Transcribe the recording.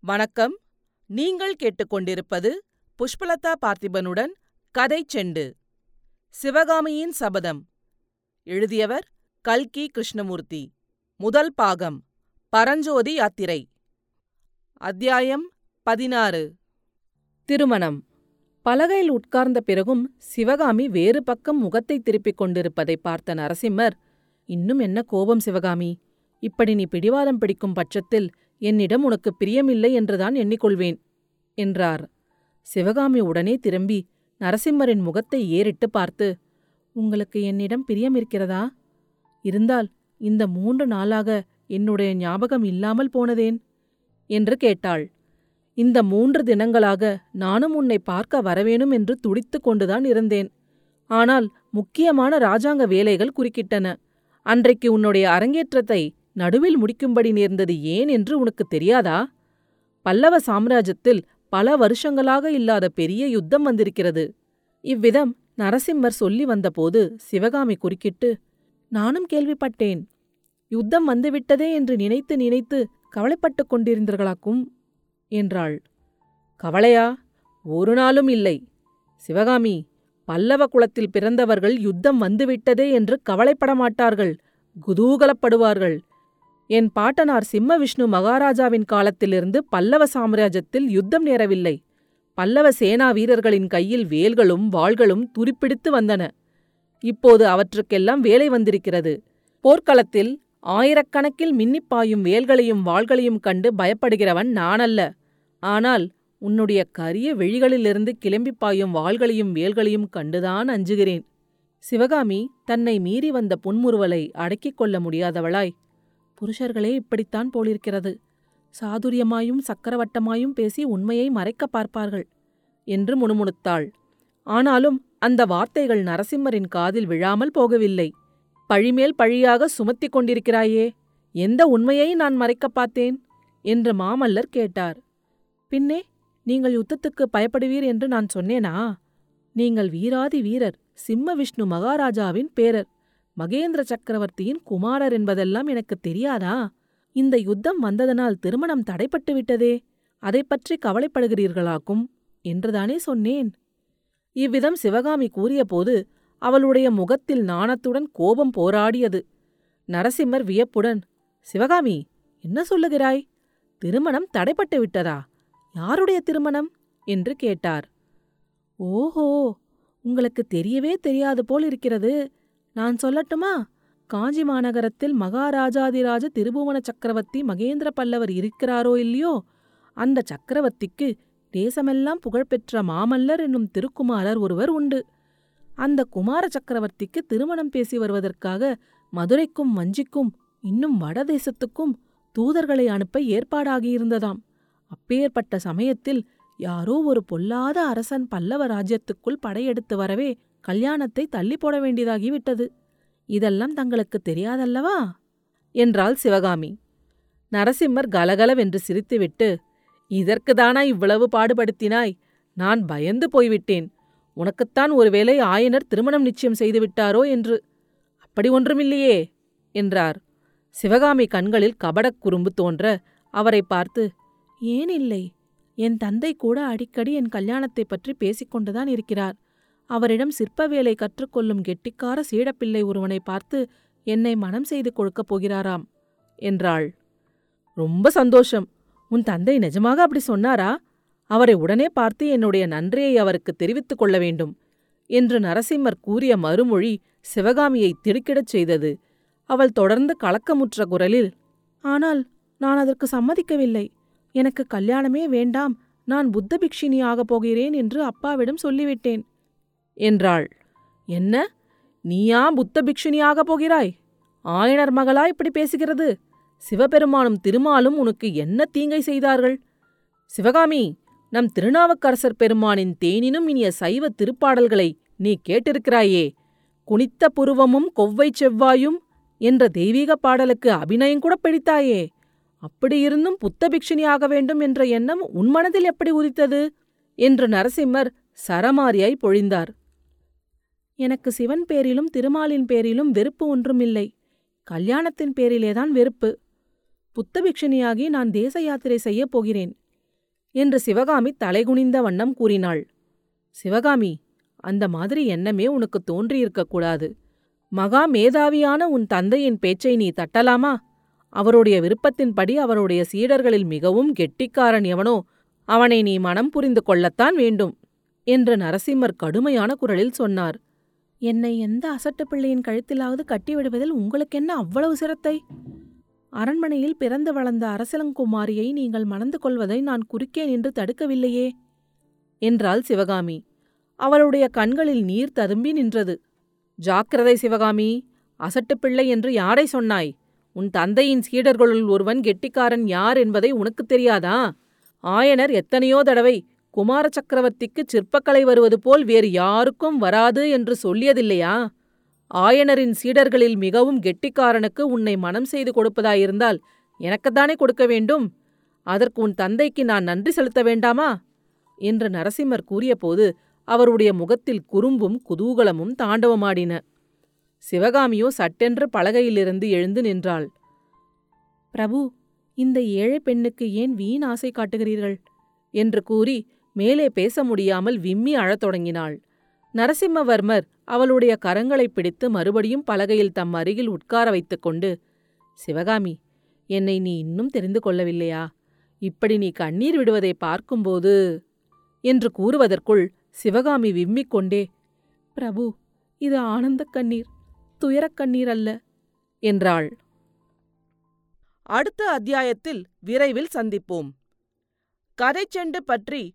வணக்கம். நீங்கள் கேட்டுக்கொண்டிருப்பது புஷ்பலதா பார்த்திபனுடன் கதை செண்டு. சிவகாமியின் சபதம். எழுதியவர் கல்கி கிருஷ்ணமூர்த்தி. முதல் பாகம். பரஞ்சோதி யாத்திரை. அத்தியாயம் பதினாறு. திருமணம். பலகையில் உட்கார்ந்த பிறகும் சிவகாமி வேறு பக்கம் முகத்தை திருப்பிக் கொண்டிருப்பதை பார்த்த நரசிம்மர் இன்னும் என்ன கோபம் சிவகாமி? இப்படி நீ பிடிவாதம் பிடிக்கும் பட்சத்தில் என்னிடம் உனக்கு பிரியமில்லை என்றுதான் எண்ணிக்கொள்வேன் என்றார். சிவகாமி உடனே திரும்பி நரசிம்மரின் முகத்தை ஏறிட்டு பார்த்து உங்களுக்கு என்னிடம் பிரியம் இருக்கிறதா இருந்தால் இந்த மூன்று நாளாக என்னுடைய ஞாபகம் இல்லாமல் போனதேன்? என்று கேட்டாள். இந்த மூன்று தினங்களாக நானும் உன்னை பார்க்க வரவேணும் என்று துடித்துக் கொண்டுதான் இருந்தேன். ஆனால் முக்கியமான ராஜாங்க வேலைகள் குறுக்கிட்டன. அன்றைக்கு உன்னுடைய அரங்கேற்றத்தை நடுவில் முடிக்கும்படி நேர்ந்தது ஏன் என்று உனக்கு தெரியாதா? பல்லவ சாம்ராஜ்யத்தில் பல வருஷங்களாக இல்லாத பெரிய யுத்தம் வந்திருக்கிறது. இவ்விதம் நரசிம்மர் சொல்லி வந்தபோது சிவகாமி குறுக்கிட்டு நானும் கேள்விப்பட்டேன். யுத்தம் வந்துவிட்டதே என்று நினைத்து நினைத்து கவலைப்பட்டுக் கொண்டிருந்தீர்களாக்கும்? என்றாள். கவலையா? ஒரு நாளும் இல்லை. சிவகாமி பல்லவ குலத்தில் பிறந்தவர்கள் யுத்தம் வந்துவிட்டதே என்று கவலைப்பட மாட்டார்கள் குதூகலப்படுவார்கள். என் பாட்டனார் சிம்ம விஷ்ணு மகாராஜாவின் காலத்திலிருந்து பல்லவ சாம்ராஜ்யத்தில் யுத்தம் நேரவில்லை. பல்லவ சேனா வீரர்களின் கையில் வேல்களும் வாள்களும் துருப்பிடித்து வந்தன. இப்போது அவற்றுக்கெல்லாம் வேலை வந்திருக்கிறது. போர்க்களத்தில் ஆயிரக்கணக்கில் மின்னிப் பாயும் வேல்களையும் வாள்களையும் கண்டு பயப்படுகிறவன் நானல்ல. ஆனால் உன்னுடைய கரிய விழிகளிலிருந்து கிளம்பிப் பாயும் வாள்களையும் வேல்களையும் கண்டுதான் அஞ்சுகிறேன். சிவகாமி தன்னை மீறி வந்த புன்முறுவலை அடக்கிக் கொள்ள முடியாதவளாய். புருஷர்களே இப்படித்தான் போலிருக்கிறது. சாதுரியமாயும் சக்கரவட்டமாயும் பேசி உண்மையை மறைக்கப் பார்ப்பார்கள் என்று முணுமுணுத்தாள். ஆனாலும் அந்த வார்த்தைகள் நரசிம்மரின் காதில் விழாமல் போகவில்லை. பழிமேல் பழியாக சுமத்திக் கொண்டிருக்கிறாயே எந்த உண்மையை நான் மறைக்கப் பார்த்தேன்? என்று மாமல்லர் கேட்டார். பின்னே நீங்கள் யுத்தத்துக்கு பயப்படுவீர் என்று நான் சொன்னேனா? நீங்கள் வீராதி வீரர் சிம்ம விஷ்ணு மகாராஜாவின் பேரர். மகேந்திர சக்கரவர்த்தியின் குமாரர் என்பதெல்லாம் எனக்கு தெரியாதா? இந்த யுத்தம் வந்ததனால் திருமணம் தடைப்பட்டு விட்டதே அதை பற்றி கவலைப்படுகிறீர்களாக்கும்? என்றுதானே சொன்னேன். இவ்விதம் சிவகாமி கூறியபோது அவளுடைய முகத்தில் நாணத்துடன் கோபம் போராடியது. நரசிம்மர் வியப்புடன் சிவகாமி என்ன சொல்லுகிறாய்? திருமணம் தடைப்பட்டு விட்டதா? யாருடைய திருமணம்? என்று கேட்டார். ஓஹோ உங்களுக்கு தெரியவே தெரியாது போல் இருக்கிறது. நான் சொல்லட்டுமா? காஞ்சி மாநகரத்தில் மகாராஜாதிராஜ திருபுவன சக்கரவர்த்தி மகேந்திர பல்லவர் இருக்கிறாரோ இல்லையோ? அந்த சக்கரவர்த்திக்கு தேசமெல்லாம் புகழ்பெற்ற மாமல்லர் என்னும் திருக்குமாரர் ஒருவர் உண்டு. அந்த குமார சக்கரவர்த்திக்கு திருமணம் பேசி வருவதற்காக மதுரைக்கும் வஞ்சிக்கும் இன்னும் வடதேசத்துக்கும் தூதர்களை அனுப்ப ஏற்பாடாகியிருந்ததாம். அப்பேற்பட்ட சமயத்தில் யாரோ ஒரு பொல்லாத அரசன் பல்லவ ராஜ்யத்துக்குள் படையெடுத்து வரவே கல்யாணத்தை தள்ளி போட வேண்டியதாகிவிட்டது இதெல்லாம் தங்களுக்கு தெரியாதல்லவா? என்றாள் சிவகாமி. நரசிம்மர் கலகலவென்று சிரித்துவிட்டு இதற்குதானா இவ்வளவு பாடுபடுத்தினாய்? நான் பயந்து போய்விட்டேன். உனக்குத்தான் ஒருவேளை ஆயனர் திருமணம் நிச்சயம் செய்துவிட்டாரோ என்று. அப்படி ஒன்றுமில்லையே என்றார். சிவகாமி கண்களில் கபடக் குறும்பு தோன்ற அவரை பார்த்து ஏன் இல்லை? என் தந்தை கூட அடிக்கடி என் கல்யாணத்தைப் பற்றி பேசிக்கொண்டுதான் இருக்கிறார். அவரிடம் சிற்ப வேலை கற்றுக்கொள்ளும் கெட்டிக்கார சீடப்பிள்ளை ஒருவனை பார்த்து என்னை மனம் செய்து கொடுக்கப் போகிறாராம் என்றாள். ரொம்ப சந்தோஷம். உன் தந்தை நிஜமாக அப்படி சொன்னாரா? அவரை உடனே பார்த்து என்னுடைய நன்றியை அவருக்கு தெரிவித்துக் கொள்ள வேண்டும் என்று நரசிம்மர் கூறிய மறுமொழி சிவகாமியை திடுக்கிடச் செய்தது. அவள் தொடர்ந்து கலக்கமுற்ற குரலில் ஆனால் நான் அதற்கு சம்மதிக்கவில்லை. எனக்கு கல்யாணமே வேண்டாம். நான் புத்த பிக்ஷினி ஆகப் போகிறேன் என்று அப்பாவிடம் சொல்லிவிட்டேன். என்றாள். என்ன? நீயா புத்த பிக்ஷுனியாகப் போகிறாய்? ஆயனர் மகளா இப்படி பேசுகிறது? சிவபெருமானும் திருமாலும் உனக்கு என்ன தீங்கை செய்தார்கள்? சிவகாமி நம் திருநாவுக்கரசர் பெருமானின் தேனினும் இனிய சைவ திருப்பாடல்களை நீ கேட்டிருக்கிறாயே. குனித்த புருவமும் கொவ்வை செவ்வாயும் என்ற தெய்வீக பாடலுக்கு அபிநயம் கூட பிடித்தாயே. அப்படியிருந்தும் புத்த பிக்ஷினியாக ஆக வேண்டும் என்ற எண்ணம் உன் மனதில் எப்படி உதித்தது? என்று நரசிம்மர் சரமாரியாய் பொழிந்தார். எனக்கு சிவன் பேரிலும் திருமாலின் பேரிலும் வெறுப்பு ஒன்றுமில்லை. கல்யாணத்தின் பேரிலேதான் வெறுப்பு. புத்தபிக்ஷணியாகி நான் தேச யாத்திரை செய்யப் போகிறேன் என்று சிவகாமி தலைகுனிந்த வண்ணம் கூறினாள். சிவகாமி அந்த மாதிரி எண்ணமே உனக்கு தோன்றியிருக்கக் கூடாது. மகா மேதாவியான உன் தந்தையின் பேச்சை நீ தட்டலாமா? அவருடைய விருப்பத்தின்படி அவருடைய சீடர்களில் மிகவும் கெட்டிக்காரன் எவனோ அவனை நீ மனம் புரிந்து கொள்ளத்தான் வேண்டும் என்று நரசிம்மர் கடுமையான குரலில் சொன்னார். என்னை எந்த அசட்டு பிள்ளையின் கழுத்திலாவது கட்டிவிடுவதில் உங்களுக்கென்ன அவ்வளவு சிரத்தை? அரண்மனையில் பிறந்து வளர்ந்த அரசலங்குமாரியை நீங்கள் மணந்து கொள்வதை நான் குறுக்கே நின்று தடுக்கவில்லையே? என்றாள் சிவகாமி. அவளுடைய கண்களில் நீர் ததும்பி நின்றது. ஜாக்கிரதை சிவகாமி அசட்டு பிள்ளை என்று யாரை சொன்னாய்? உன் தந்தையின் சீடர்களுள் ஒருவன் கெட்டிக்காரன் யார் என்பதை உனக்குத் தெரியாதா? ஆயனர் எத்தனையோ தடவை குமார சக்கரவர்த்திக்கு சிற்பக்கலை வருவது போல் வேறு யாருக்கும் வராது என்று சொல்லியதில்லையா? ஆயனரின் சீடர்களில் மிகவும் கெட்டிக்காரனுக்கு உன்னை மனம் செய்து கொடுப்பதாயிருந்தால் எனக்குத்தானே கொடுக்க வேண்டும்? அதற்கு உன் தந்தைக்கு நான் நன்றி செலுத்த வேண்டாமா? என்று நரசிம்மர் கூறியபோது அவருடைய முகத்தில் குறும்பும் குதூகலமும் தாண்டவமாடின. சிவகாமியோ சட்டென்று பலகையிலிருந்து எழுந்து நின்றாள். பிரபு இந்த ஏழை பெண்ணுக்கு ஏன் வீண் ஆசை காட்டுகிறீர்கள்? என்று கூறி மேலே பேச முடியாமல் விம்மி அழத் தொடங்கினாள். நரசிம்மவர்மர் அவளுடைய கரங்களைப் பிடித்து மறுபடியும் பலகையில் தம் அருகில் உட்கார வைத்துக்கொண்டு சிவகாமி என்னை நீ இன்னும் தெரிந்து கொள்ளவில்லையா? இப்படி நீ கண்ணீர் விடுவதை பார்க்கும்போது என்று கூறுவதற்குள் சிவகாமி விம்மிக் கொண்டே பிரபு இது ஆனந்தக் கண்ணீர் துயரக் கண்ணீர் அல்ல என்றாள். அடுத்த அத்தியாயத்தில் விரைவில் சந்திப்போம். கதைச்செண்டு பற்றி